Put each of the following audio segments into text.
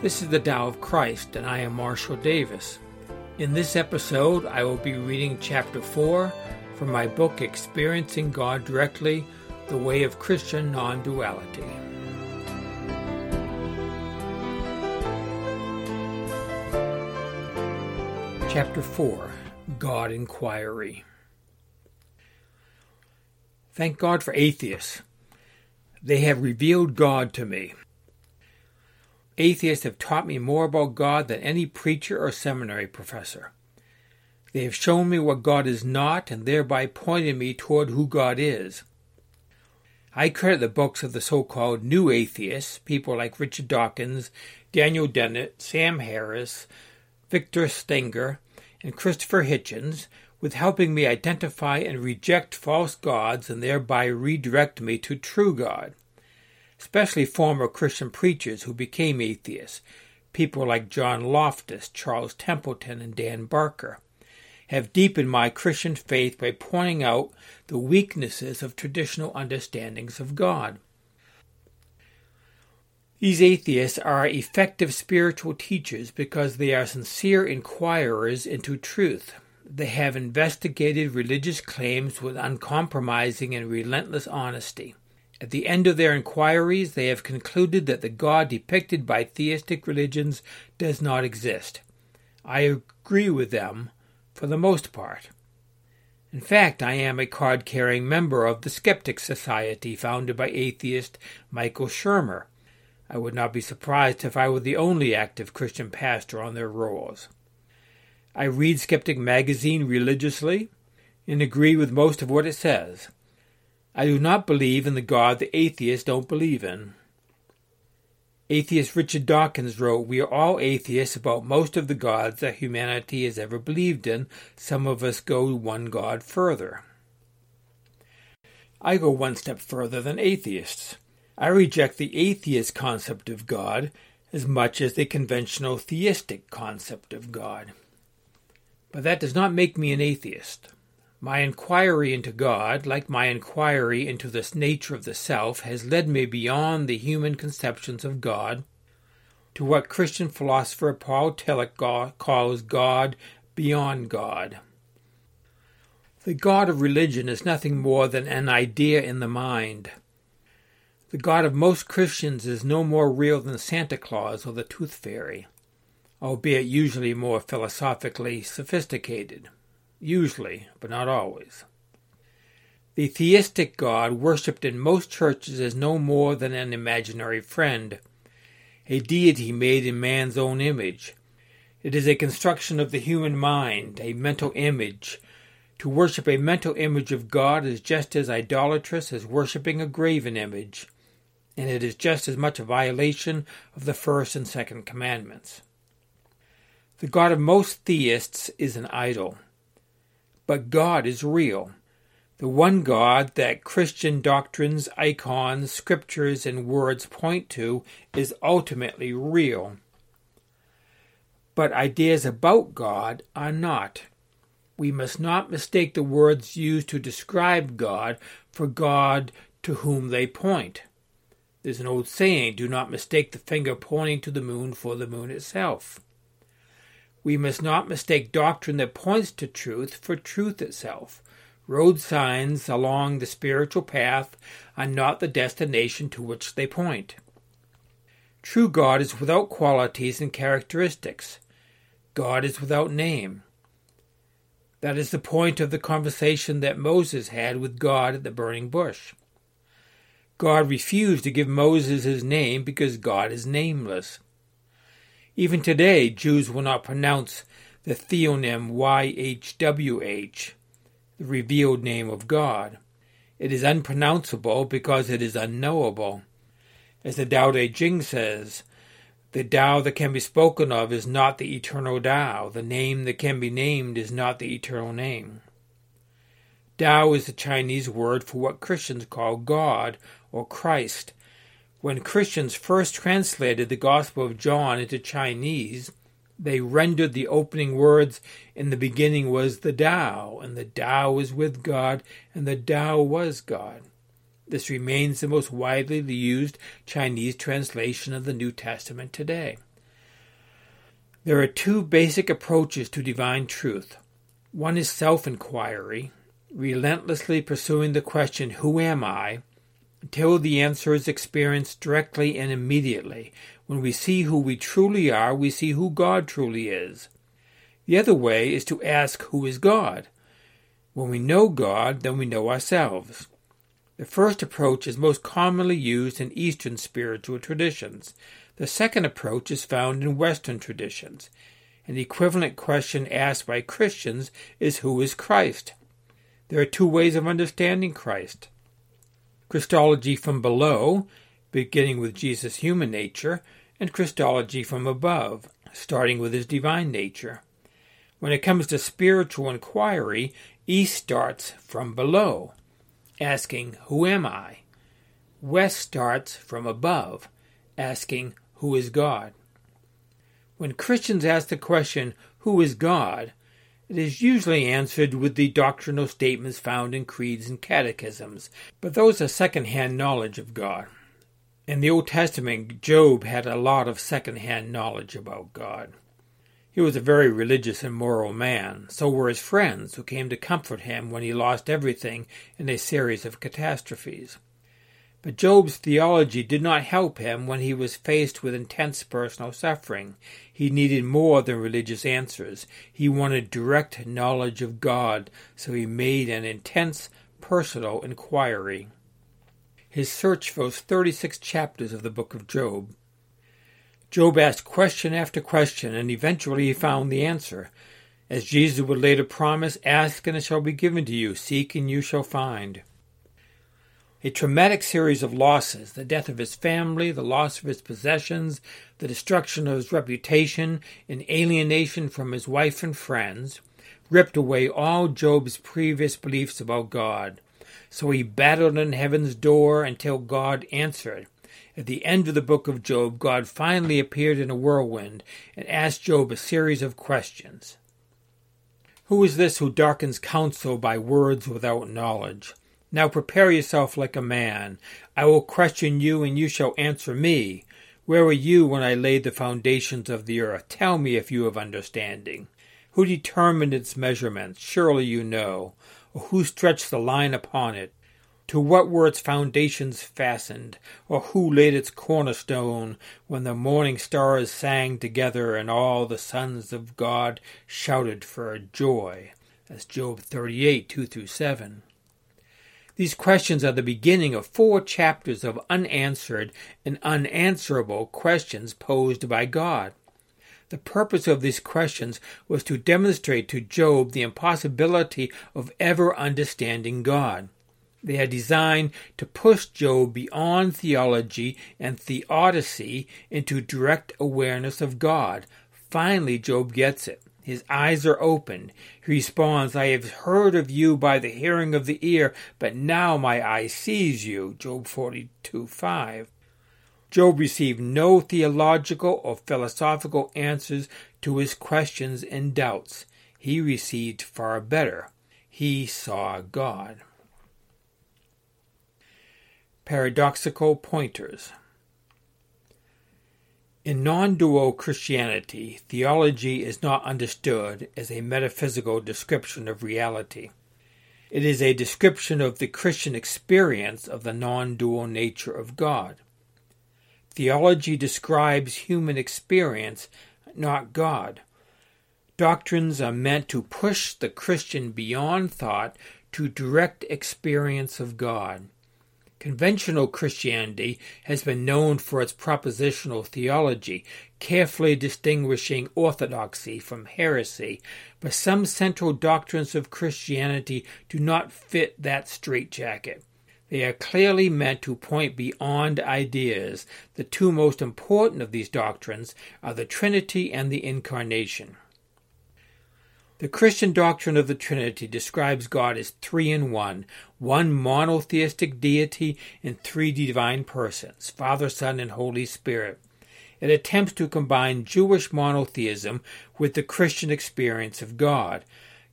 This is the Tao of Christ, and I am Marshall Davis. In this episode, I will be reading Chapter 4 from my book Experiencing God Directly The Way of Christian Non Duality. Chapter 4 God Inquiry. Thank God for atheists. They have revealed God to me. Atheists have taught me more about God than any preacher or seminary professor. They have shown me what God is not and thereby pointed me toward who God is. I credit the books of the so called new atheists, people like Richard Dawkins, Daniel Dennett, Sam Harris, Victor Stenger, and Christopher Hitchens, with helping me identify and reject false gods and thereby redirect me to true God especially former Christian preachers who became atheists, people like John Loftus, Charles Templeton, and Dan Barker, have deepened my Christian faith by pointing out the weaknesses of traditional understandings of God. These atheists are effective spiritual teachers because they are sincere inquirers into truth. They have investigated religious claims with uncompromising and relentless honesty. At the end of their inquiries, they have concluded that the God depicted by theistic religions does not exist. I agree with them for the most part. In fact, I am a card carrying member of the Skeptic Society founded by atheist Michael Shermer. I would not be surprised if I were the only active Christian pastor on their rolls. I read Skeptic magazine religiously and agree with most of what it says. I do not believe in the God the atheists don't believe in. Atheist Richard Dawkins wrote, We are all atheists about most of the gods that humanity has ever believed in. Some of us go one God further. I go one step further than atheists. I reject the atheist concept of God as much as the conventional theistic concept of God. But that does not make me an atheist. My inquiry into God, like my inquiry into the nature of the self, has led me beyond the human conceptions of God to what Christian philosopher Paul Tillich calls God beyond God. The God of religion is nothing more than an idea in the mind. The God of most Christians is no more real than Santa Claus or the Tooth Fairy, albeit usually more philosophically sophisticated usually, but not always. The theistic God worshipped in most churches is no more than an imaginary friend, a deity made in man's own image. It is a construction of the human mind, a mental image. To worship a mental image of God is just as idolatrous as worshipping a graven image, and it is just as much a violation of the first and second commandments. The God of most theists is an idol. But God is real. The one God that Christian doctrines, icons, scriptures, and words point to is ultimately real. But ideas about God are not. We must not mistake the words used to describe God for God to whom they point. There's an old saying do not mistake the finger pointing to the moon for the moon itself. We must not mistake doctrine that points to truth for truth itself. Road signs along the spiritual path are not the destination to which they point. True God is without qualities and characteristics. God is without name. That is the point of the conversation that Moses had with God at the burning bush. God refused to give Moses his name because God is nameless. Even today, Jews will not pronounce the theonym YHWH, the revealed name of God. It is unpronounceable because it is unknowable. As the Tao Te Ching says, the Tao that can be spoken of is not the eternal Tao. The name that can be named is not the eternal name. Tao is the Chinese word for what Christians call God or Christ, when Christians first translated the Gospel of John into Chinese, they rendered the opening words, In the beginning was the Tao, and the Tao was with God, and the Tao was God. This remains the most widely used Chinese translation of the New Testament today. There are two basic approaches to divine truth. One is self inquiry, relentlessly pursuing the question, Who am I? Until the answer is experienced directly and immediately. When we see who we truly are, we see who God truly is. The other way is to ask, Who is God? When we know God, then we know ourselves. The first approach is most commonly used in Eastern spiritual traditions. The second approach is found in Western traditions. An equivalent question asked by Christians is Who is Christ? There are two ways of understanding Christ Christology from below, beginning with Jesus' human nature, and Christology from above, starting with his divine nature. When it comes to spiritual inquiry, East starts from below, asking, Who am I? West starts from above, asking, who is God? When Christians ask the question, Who is God? It is usually answered with the doctrinal statements found in creeds and catechisms, but those are second-hand knowledge of God. In the Old Testament, Job had a lot of second-hand knowledge about God. He was a very religious and moral man. So were his friends, who came to comfort him when he lost everything in a series of catastrophes. But Job's theology did not help him when he was faced with intense personal suffering. He needed more than religious answers. He wanted direct knowledge of God, so he made an intense personal inquiry. His search fills 36 chapters of the book of Job. Job asked question after question, and eventually he found the answer. As Jesus would later promise, Ask and it shall be given to you, seek and you shall find. A traumatic series of losses the death of his family, the loss of his possessions, the destruction of his reputation, and alienation from his wife and friends ripped away all Job's previous beliefs about God. So he battled on heaven's door until God answered. At the end of the book of Job, God finally appeared in a whirlwind and asked Job a series of questions. Who is this who darkens counsel by words without knowledge? Now prepare yourself like a man. I will question you, and you shall answer me. Where were you when I laid the foundations of the earth? Tell me if you have understanding. Who determined its measurements? Surely you know. Or who stretched the line upon it? To what were its foundations fastened? Or who laid its cornerstone when the morning stars sang together and all the sons of God shouted for joy? That's Job 38, 2 through 7. These questions are the beginning of four chapters of unanswered and unanswerable questions posed by God. The purpose of these questions was to demonstrate to Job the impossibility of ever understanding God. They are designed to push Job beyond theology and theodicy into direct awareness of God. Finally, Job gets it. His eyes are opened. He responds, I have heard of you by the hearing of the ear, but now my eye sees you. Job 42 5. Job received no theological or philosophical answers to his questions and doubts. He received far better. He saw God. Paradoxical pointers. In non dual Christianity, theology is not understood as a metaphysical description of reality. It is a description of the Christian experience of the non dual nature of God. Theology describes human experience, not God. Doctrines are meant to push the Christian beyond thought to direct experience of God. Conventional Christianity has been known for its propositional theology, carefully distinguishing orthodoxy from heresy, but some central doctrines of Christianity do not fit that straitjacket. They are clearly meant to point beyond ideas. The two most important of these doctrines are the Trinity and the Incarnation. The Christian doctrine of the Trinity describes God as three in one, one monotheistic deity in three divine persons, Father, Son, and Holy Spirit. It attempts to combine Jewish monotheism with the Christian experience of God.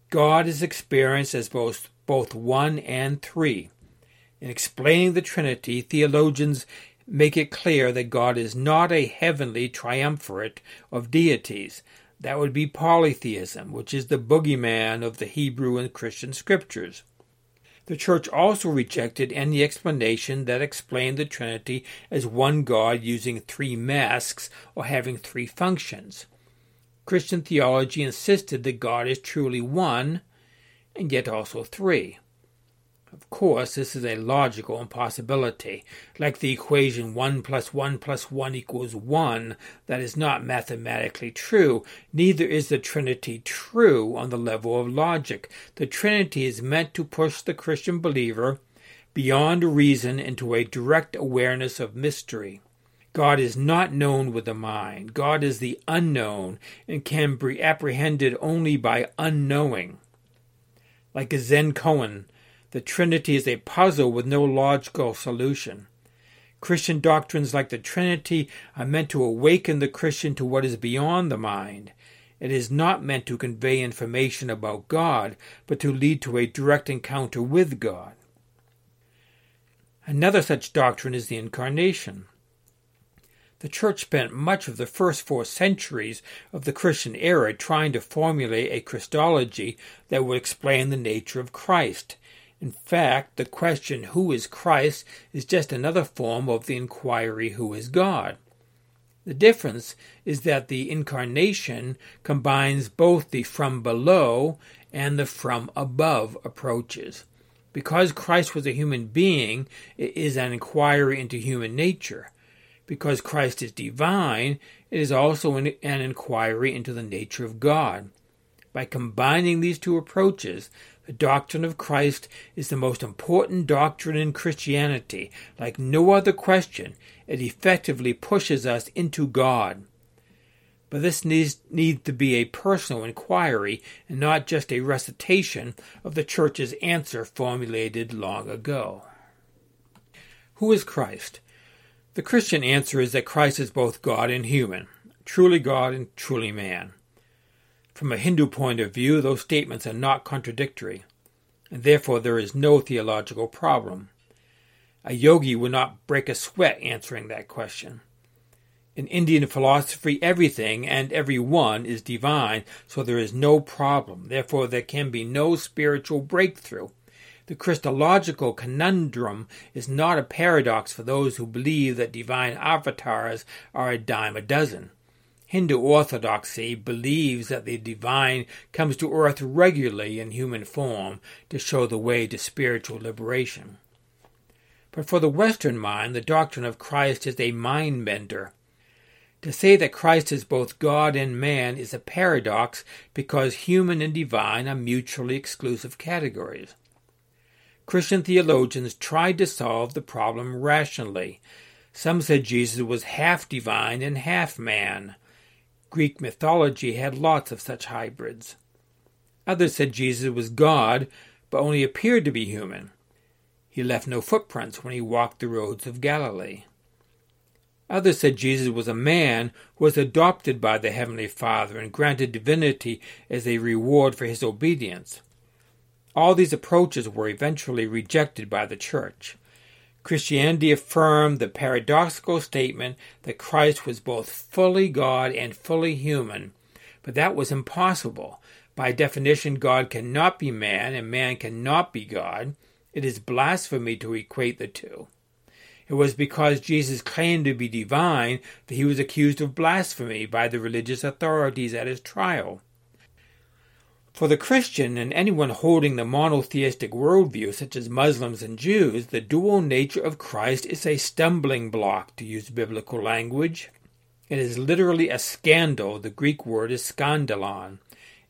God is experienced as both, both one and three. In explaining the Trinity, theologians make it clear that God is not a heavenly triumvirate of deities, That would be polytheism, which is the boogeyman of the Hebrew and Christian scriptures. The Church also rejected any explanation that explained the Trinity as one God using three masks or having three functions. Christian theology insisted that God is truly one and yet also three. Of course, this is a logical impossibility, like the equation 1 plus 1 plus 1 equals 1, that is not mathematically true. Neither is the Trinity true on the level of logic. The Trinity is meant to push the Christian believer beyond reason into a direct awareness of mystery. God is not known with the mind. God is the unknown and can be apprehended only by unknowing. Like a Zen koan, the Trinity is a puzzle with no logical solution. Christian doctrines like the Trinity are meant to awaken the Christian to what is beyond the mind. It is not meant to convey information about God, but to lead to a direct encounter with God. Another such doctrine is the Incarnation. The Church spent much of the first four centuries of the Christian era trying to formulate a Christology that would explain the nature of Christ in fact, the question, Who is Christ? is just another form of the inquiry, Who is God? The difference is that the incarnation combines both the from below and the from above approaches. Because Christ was a human being, it is an inquiry into human nature. Because Christ is divine, it is also an, inquiry into the nature of God. By combining these two approaches, the doctrine of Christ is the most important doctrine in Christianity. Like no other question, it effectively pushes us into God. But this needs, needs to be a personal inquiry and not just a recitation of the Church's answer formulated long ago. Who is Christ? The Christian answer is that Christ is both God and human, truly God and truly man. From a Hindu point of view, those statements are not contradictory, and therefore there is no theological problem. A yogi would not break a sweat answering that question. In Indian philosophy, everything and every one is divine, so there is no problem. Therefore, there can be no spiritual breakthrough. The Christological conundrum is not a paradox for those who believe that divine avatars are a dime a dozen. Hindu orthodoxy believes that the divine comes to earth regularly in human form to show the way to spiritual liberation. But for the Western mind, the doctrine of Christ is a mind bender. To say that Christ is both God and man is a paradox because human and divine are mutually exclusive categories. Christian theologians tried to solve the problem rationally. Some said Jesus was half divine and half man. Greek mythology had lots of such hybrids. Others said Jesus was God, but only appeared to be human. He left no footprints when he walked the roads of Galilee. Others said Jesus was a man who was adopted by the Heavenly Father and granted divinity as a reward for his obedience. All these approaches were eventually rejected by the Church. Christianity affirmed the paradoxical statement that Christ was both fully God and fully human, but that was impossible. By definition, God cannot be man and man cannot be God. It is blasphemy to equate the two. It was because Jesus claimed to be divine that he was accused of blasphemy by the religious authorities at his trial. For the Christian and anyone holding the monotheistic worldview, such as Muslims and Jews, the dual nature of Christ is a stumbling block, to use biblical language. It is literally a scandal. The Greek word is skandalon.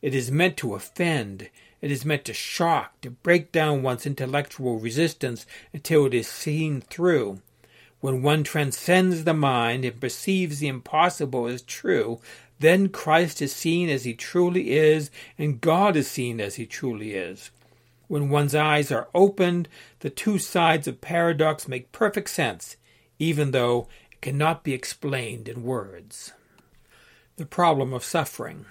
It is meant to offend. It is meant to shock, to break down one's intellectual resistance until it is seen through. When one transcends the mind and perceives the impossible as true, then Christ is seen as he truly is, and God is seen as he truly is. When one's eyes are opened, the two sides of paradox make perfect sense, even though it cannot be explained in words. The problem of suffering.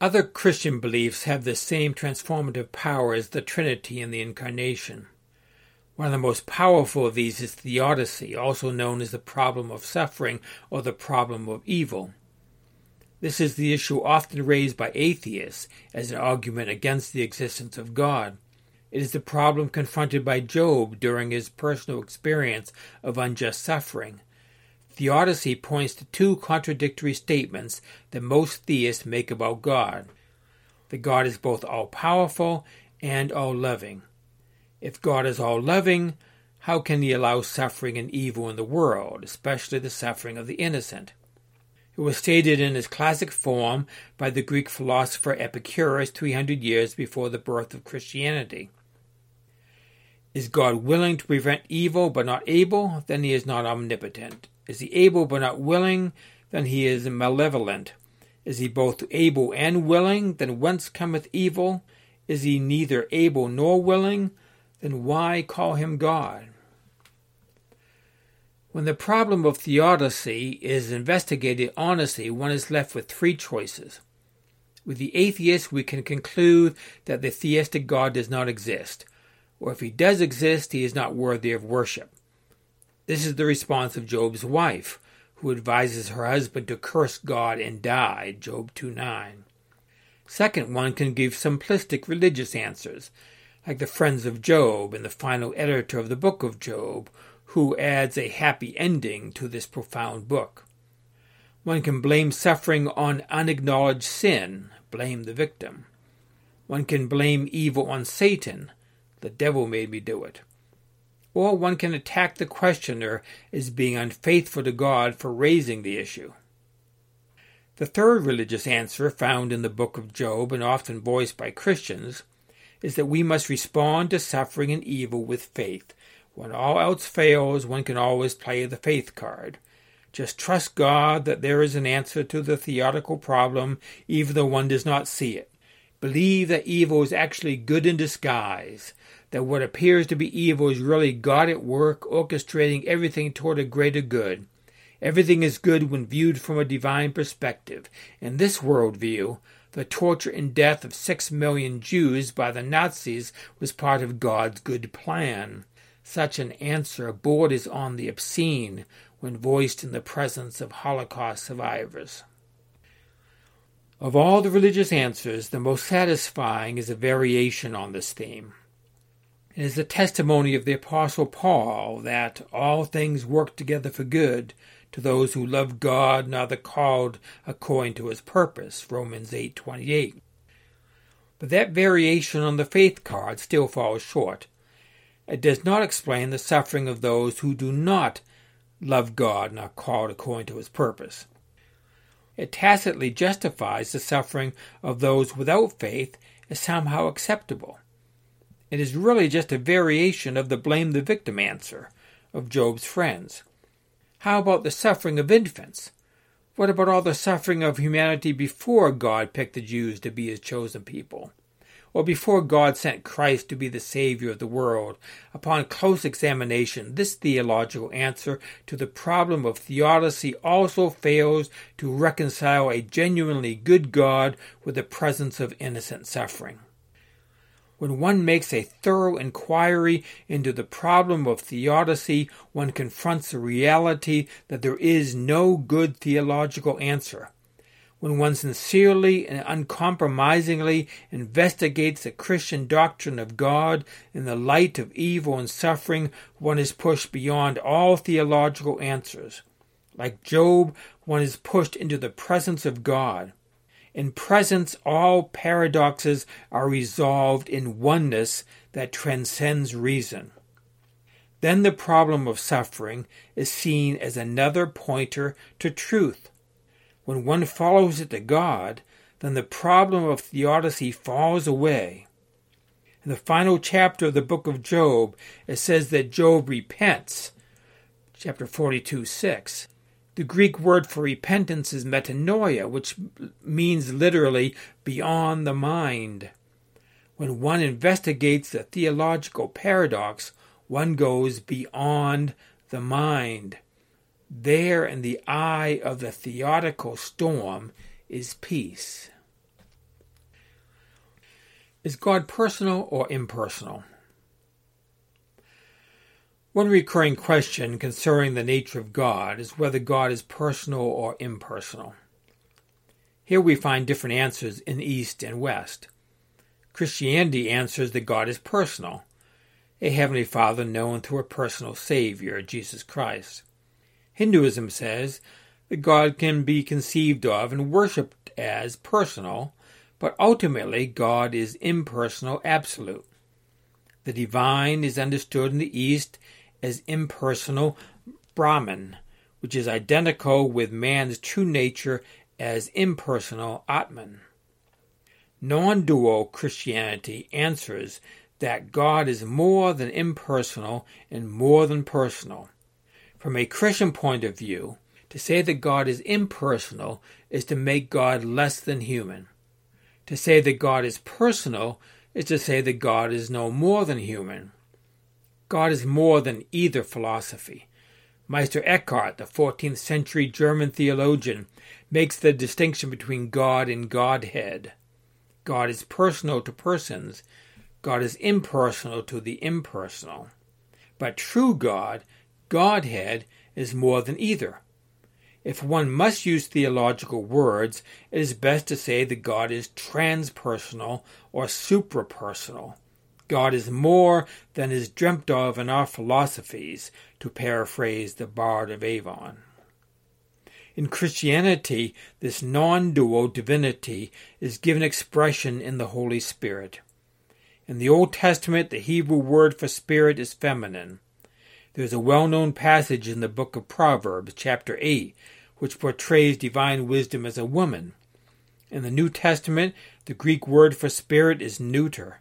Other Christian beliefs have the same transformative power as the Trinity and the Incarnation. One of the most powerful of these is theodicy, also known as the problem of suffering or the problem of evil. This is the issue often raised by atheists as an argument against the existence of God. It is the problem confronted by Job during his personal experience of unjust suffering. Theodicy points to two contradictory statements that most theists make about God that God is both all powerful and all loving. If God is all loving, how can he allow suffering and evil in the world, especially the suffering of the innocent? It was stated in its classic form by the Greek philosopher Epicurus 300 years before the birth of Christianity. Is God willing to prevent evil but not able? Then he is not omnipotent. Is he able but not willing? Then he is malevolent. Is he both able and willing? Then whence cometh evil? Is he neither able nor willing? Then why call him God? When the problem of theodicy is investigated honestly, one is left with three choices. With the atheist, we can conclude that the theistic God does not exist, or if he does exist, he is not worthy of worship. This is the response of Job's wife, who advises her husband to curse God and die, Job 2 9. Second, one can give simplistic religious answers, like the friends of Job and the final editor of the book of Job, who adds a happy ending to this profound book. One can blame suffering on unacknowledged sin, blame the victim. One can blame evil on Satan, the devil made me do it. Or one can attack the questioner as being unfaithful to God for raising the issue. The third religious answer found in the book of Job and often voiced by Christians is that we must respond to suffering and evil with faith when all else fails, one can always play the faith card. Just trust God that there is an answer to the theodical problem, even though one does not see it. Believe that evil is actually good in disguise, that what appears to be evil is really God at work, orchestrating everything toward a greater good. Everything is good when viewed from a divine perspective. In this worldview, the torture and death of six million Jews by the Nazis was part of God's good plan. Such an answer borders on the obscene when voiced in the presence of Holocaust survivors. Of all the religious answers, the most satisfying is a variation on this theme. It is the testimony of the Apostle Paul that all things work together for good to those who love God and are the called according to his purpose. Romans 8:28. But that variation on the faith card still falls short. It does not explain the suffering of those who do not love God and are called according to his purpose. It tacitly justifies the suffering of those without faith as somehow acceptable. It is really just a variation of the blame the victim answer of Job's friends. How about the suffering of infants? What about all the suffering of humanity before God picked the Jews to be his chosen people? or before God sent Christ to be the Savior of the world. Upon close examination, this theological answer to the problem of theodicy also fails to reconcile a genuinely good God with the presence of innocent suffering. When one makes a thorough inquiry into the problem of theodicy, one confronts the reality that there is no good theological answer when one sincerely and uncompromisingly investigates the Christian doctrine of God in the light of evil and suffering, one is pushed beyond all theological answers. Like Job, one is pushed into the presence of God. In presence, all paradoxes are resolved in oneness that transcends reason. Then the problem of suffering is seen as another pointer to truth when one follows it to God, then the problem of theodicy falls away. In the final chapter of the book of Job, it says that Job repents. Chapter 42 6. The Greek word for repentance is metanoia, which means literally beyond the mind. When one investigates the theological paradox, one goes beyond the mind. There in the eye of the theodical storm is peace. Is God personal or impersonal? One recurring question concerning the nature of God is whether God is personal or impersonal. Here we find different answers in East and West. Christianity answers that God is personal, a Heavenly Father known through a personal Savior, Jesus Christ. Hinduism says that God can be conceived of and worshipped as personal, but ultimately God is impersonal absolute. The divine is understood in the East as impersonal Brahman, which is identical with man's true nature as impersonal Atman. Non dual Christianity answers that God is more than impersonal and more than personal. From a Christian point of view, to say that God is impersonal is to make God less than human. To say that God is personal is to say that God is no more than human. God is more than either philosophy. Meister Eckhart, the 14th century German theologian, makes the distinction between God and Godhead. God is personal to persons, God is impersonal to the impersonal. But true God, Godhead, is more than either. If one must use theological words, it is best to say that God is transpersonal or suprapersonal. God is more than is dreamt of in our philosophies, to paraphrase the Bard of Avon. In Christianity, this non dual divinity is given expression in the Holy Spirit. In the Old Testament, the Hebrew word for spirit is feminine. There is a well known passage in the book of Proverbs, chapter 8, which portrays divine wisdom as a woman. In the New Testament, the Greek word for spirit is neuter,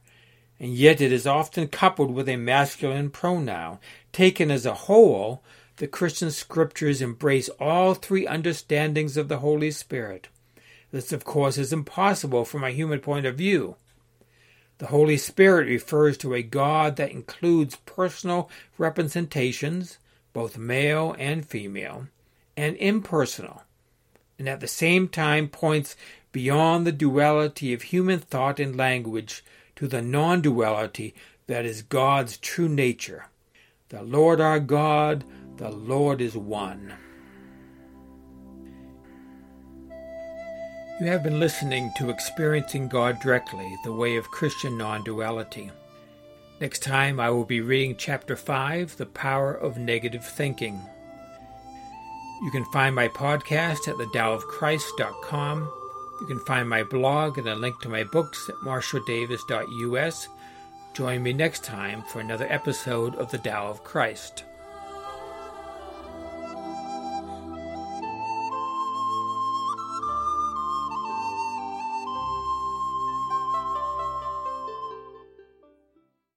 and yet it is often coupled with a masculine pronoun. Taken as a whole, the Christian scriptures embrace all three understandings of the Holy Spirit. This, of course, is impossible from a human point of view. The Holy Spirit refers to a God that includes personal representations, both male and female, and impersonal, and at the same time points beyond the duality of human thought and language to the non duality that is God's true nature. The Lord our God, the Lord is one. You have been listening to Experiencing God Directly, the way of Christian non duality. Next time, I will be reading Chapter 5 The Power of Negative Thinking. You can find my podcast at thetaoofchrist.com. You can find my blog and a link to my books at marshalldavis.us. Join me next time for another episode of The Tao of Christ.